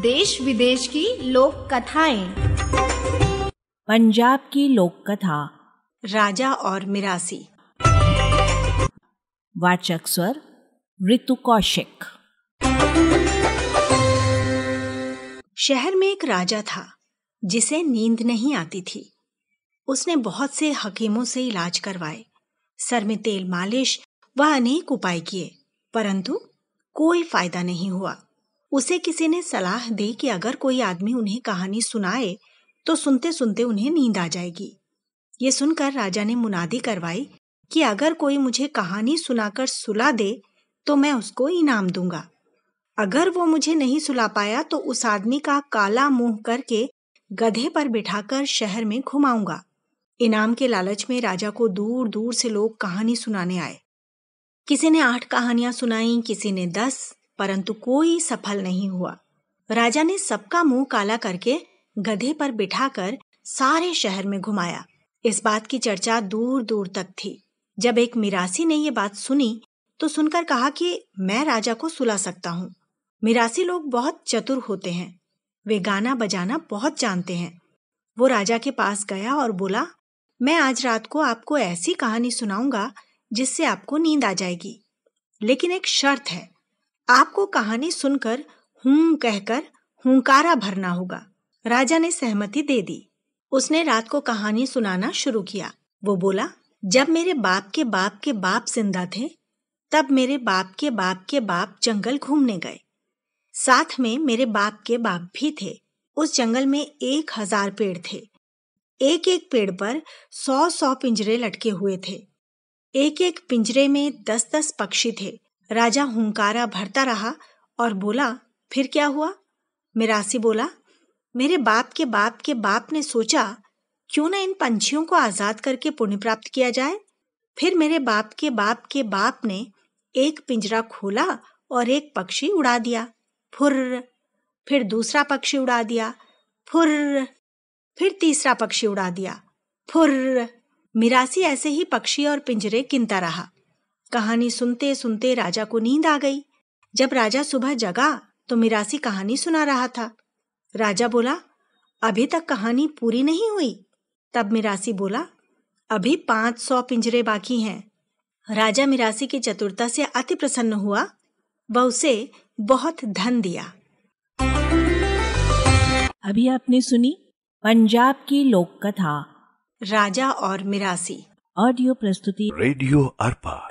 देश विदेश की लोक कथाएँ। पंजाब की लोक कथा। राजा और मिरासी। वाचक स्वर ऋतु कौशिक। शहर में एक राजा था जिसे नींद नहीं आती थी। उसने बहुत से हकीमों से इलाज करवाए। सर में तेल मालिश व अनेक उपाय किए परंतु कोई फ़ायदा नहीं हुआ। उसे किसी ने सलाह दी कि अगर कोई आदमी उन्हें कहानी सुनाए तो सुनते सुनते उन्हें नींद आ जाएगी। ये सुनकर राजा ने मुनादी करवाई कि अगर कोई मुझे कहानी सुनाकर सुला दे तो मैं उसको इनाम दूँगा। अगर वो मुझे नहीं सुला पाया तो उस आदमी का काला मुँह करके गधे पर बिठाकर शहर में घुमाऊँगा। इनाम के लालच में राजा को दूर दूर से लोग कहानी सुनाने आए। किसी ने आठ कहानियाँ सुनाई, किसी ने दस परंतु कोई सफल नहीं हुआ। राजा ने सबका मुँह काला करके गधे पर बिठाकर सारे शहर में घुमाया। इस बात की चर्चा दूर दूर तक थी। जब एक मिरासी ने ये बात सुनी तो सुनकर कहा कि मैं राजा को सुला सकता हूँ। मिरासी लोग बहुत चतुर होते हैं। वे गाना बजाना बहुत जानते हैं। वो राजा के पास गया और बोला, मैं आज रात को आपको ऐसी कहानी सुनाऊँगा जिससे आपको नींद आ जाएगी। लेकिन एक शर्त है। आपको कहानी सुनकर हूँ कहकर हुंकारा भरना होगा। राजा ने सहमति दे दी। उसने रात को कहानी सुनाना शुरू किया। वो बोला, जब मेरे बाप के बाप के बाप ज़िंदा थे, तब मेरे बाप के बाप के बाप जंगल घूमने गए। साथ में मेरे बाप के बाप भी थे। उस जंगल में एक हज़ार पेड़ थे। एक एक पेड़ पर सौ सौ पिंजरे लटके हुए थे। एक एक पिंजरे में दस दस पक्षी थे। राजा हुंकारा भरता रहा और बोला, फिर क्या हुआ? मिरासी बोला, मेरे बाप के बाप के बाप ने सोचा, क्यों ना इन पंछियों को आज़ाद करके पुण्य प्राप्त किया जाए? फिर मेरे बाप के बाप के बाप ने एक पिंजरा खोला और एक पक्षी उड़ा दिया, फुर्र, फिर दूसरा पक्षी उड़ा दिया, फुर्र, फिर तीसरा पक्षी उड़ा दिया, फुर्र। मिरासी ऐसे ही पक्षी और पिंजरे गिनता रहा। कहानी सुनते सुनते राजा को नींद आ गई। जब राजा सुबह जगा तो मिरासी कहानी सुना रहा था। राजा बोला अभी तक कहानी पूरी नहीं हुई। तब मिरासी बोला अभी पाँच सौ पिंजरे बाकी हैं। राजा मिरासी की चतुरता से अति प्रसन्न हुआ। वह उसे बहुत धन दिया। अभी आपने सुनी पंजाब की लोक कथा। राजा और मिरासी। ऑडियो प्रस्तुति। रेडियो अर्पा